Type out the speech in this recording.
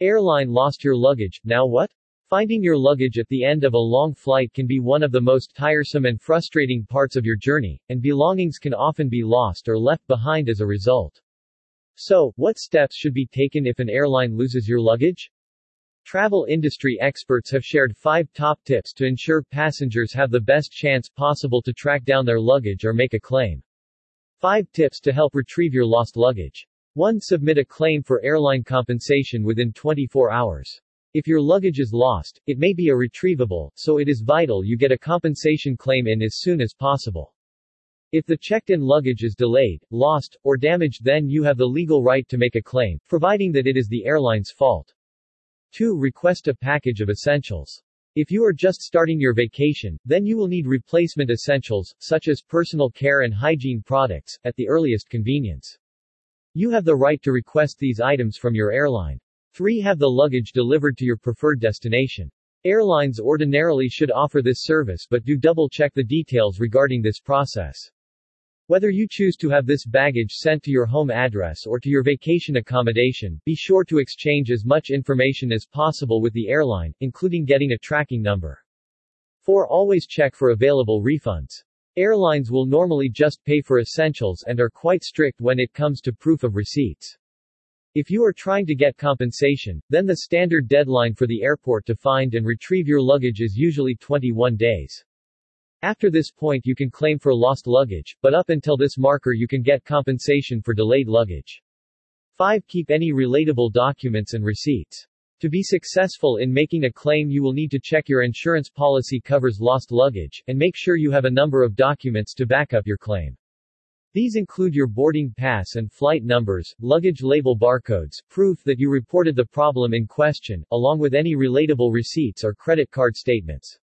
Airline lost your luggage, now what? Finding your luggage at the end of a long flight can be one of the most tiresome and frustrating parts of your journey, and belongings can often be lost or left behind as a result. So, what steps should be taken if an airline loses your luggage? Travel industry experts have shared five top tips to ensure passengers have the best chance possible to track down their luggage or make a claim. 5 tips to help retrieve your lost luggage. 1. Submit a claim for airline compensation within 24 hours. If your luggage is lost, it may be irretrievable, so it is vital you get a compensation claim in as soon as possible. If the checked-in luggage is delayed, lost, or damaged then you have the legal right to make a claim, providing that it is the airline's fault. 2. Request a package of essentials. If you are just starting your vacation, then you will need replacement essentials, such as personal care and hygiene products, at the earliest convenience. You have the right to request these items from your airline. 3. Have the luggage delivered to your preferred destination. Airlines ordinarily should offer this service but do double check the details regarding this process. Whether you choose to have this baggage sent to your home address or to your vacation accommodation, be sure to exchange as much information as possible with the airline, including getting a tracking number. 4. Always check for available refunds. Airlines will normally just pay for essentials and are quite strict when it comes to proof of receipts. If you are trying to get compensation, then the standard deadline for the airport to find and retrieve your luggage is usually 21 days. After this point you can claim for lost luggage, but up until this marker you can get compensation for delayed luggage. 5. Keep any relatable documents and receipts. To be successful in making a claim you will need to check your insurance policy covers lost luggage, and make sure you have a number of documents to back up your claim. These include your boarding pass and flight numbers, luggage label barcodes, proof that you reported the problem in question, along with any relatable receipts or credit card statements.